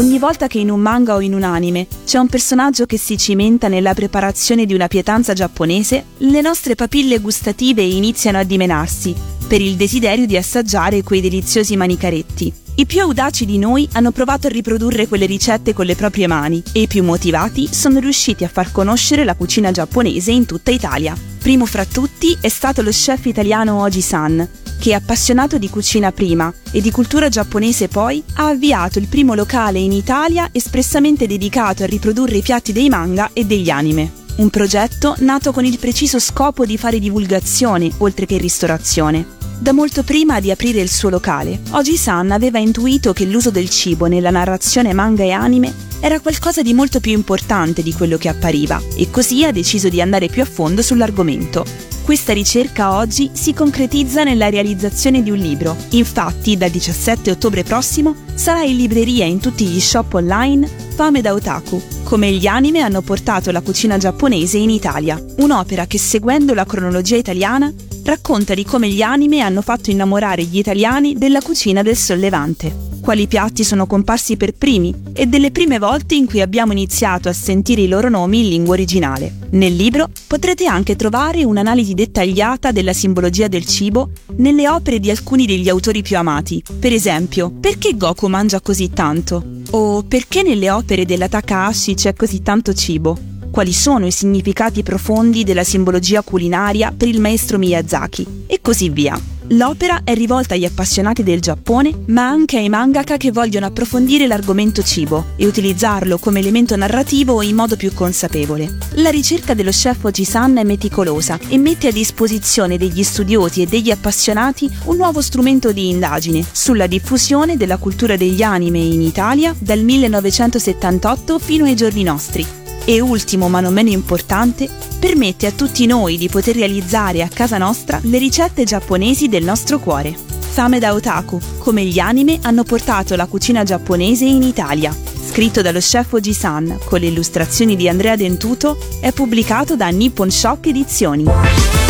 Ogni volta che in un manga o in un anime c'è un personaggio che si cimenta nella preparazione di una pietanza giapponese, le nostre papille gustative iniziano a dimenarsi per il desiderio di assaggiare quei deliziosi manicaretti. I più audaci di noi hanno provato a riprodurre quelle ricette con le proprie mani e i più motivati sono riusciti a far conoscere la cucina giapponese in tutta Italia. Primo fra tutti è stato lo chef italiano Oji-san, che appassionato di cucina prima e di cultura giapponese poi, ha avviato il primo locale in Italia espressamente dedicato a riprodurre i piatti dei manga e degli anime. Un progetto nato con il preciso scopo di fare divulgazione oltre che ristorazione. Da molto prima di aprire il suo locale, Oji-san aveva intuito che l'uso del cibo nella narrazione manga e anime era qualcosa di molto più importante di quello che appariva e così ha deciso di andare più a fondo sull'argomento. Questa ricerca oggi si concretizza nella realizzazione di un libro. Infatti, dal 17 ottobre prossimo sarà in libreria in tutti gli shop online Fame da Otaku, come gli anime hanno portato la cucina giapponese in Italia. Un'opera che, seguendo la cronologia italiana, racconta di come gli anime hanno fatto innamorare gli italiani della cucina del sollevante quali piatti sono comparsi per primi e delle prime volte in cui abbiamo iniziato a sentire i loro nomi in lingua originale. Nel libro potrete anche trovare un'analisi dettagliata della simbologia del cibo nelle opere di alcuni degli autori più amati. Per esempio, perché Goku mangia così tanto? O perché nelle opere della Takahashi c'è così tanto cibo? Quali sono i significati profondi della simbologia culinaria per il maestro Miyazaki? E così via. L'opera è rivolta agli appassionati del Giappone, ma anche ai mangaka che vogliono approfondire l'argomento cibo e utilizzarlo come elemento narrativo in modo più consapevole. La ricerca dello chef Oji-san è meticolosa e mette a disposizione degli studiosi e degli appassionati un nuovo strumento di indagine sulla diffusione della cultura degli anime in Italia dal 1978 fino ai giorni nostri e ultimo ma non meno importante, permette a tutti noi di poter realizzare a casa nostra le ricette giapponesi del nostro cuore. Fame da otaku, come gli anime hanno portato la cucina giapponese in Italia. Scritto dallo chef Oji-san con le illustrazioni di Andrea Dentuto, è pubblicato da Nippon Shop Edizioni.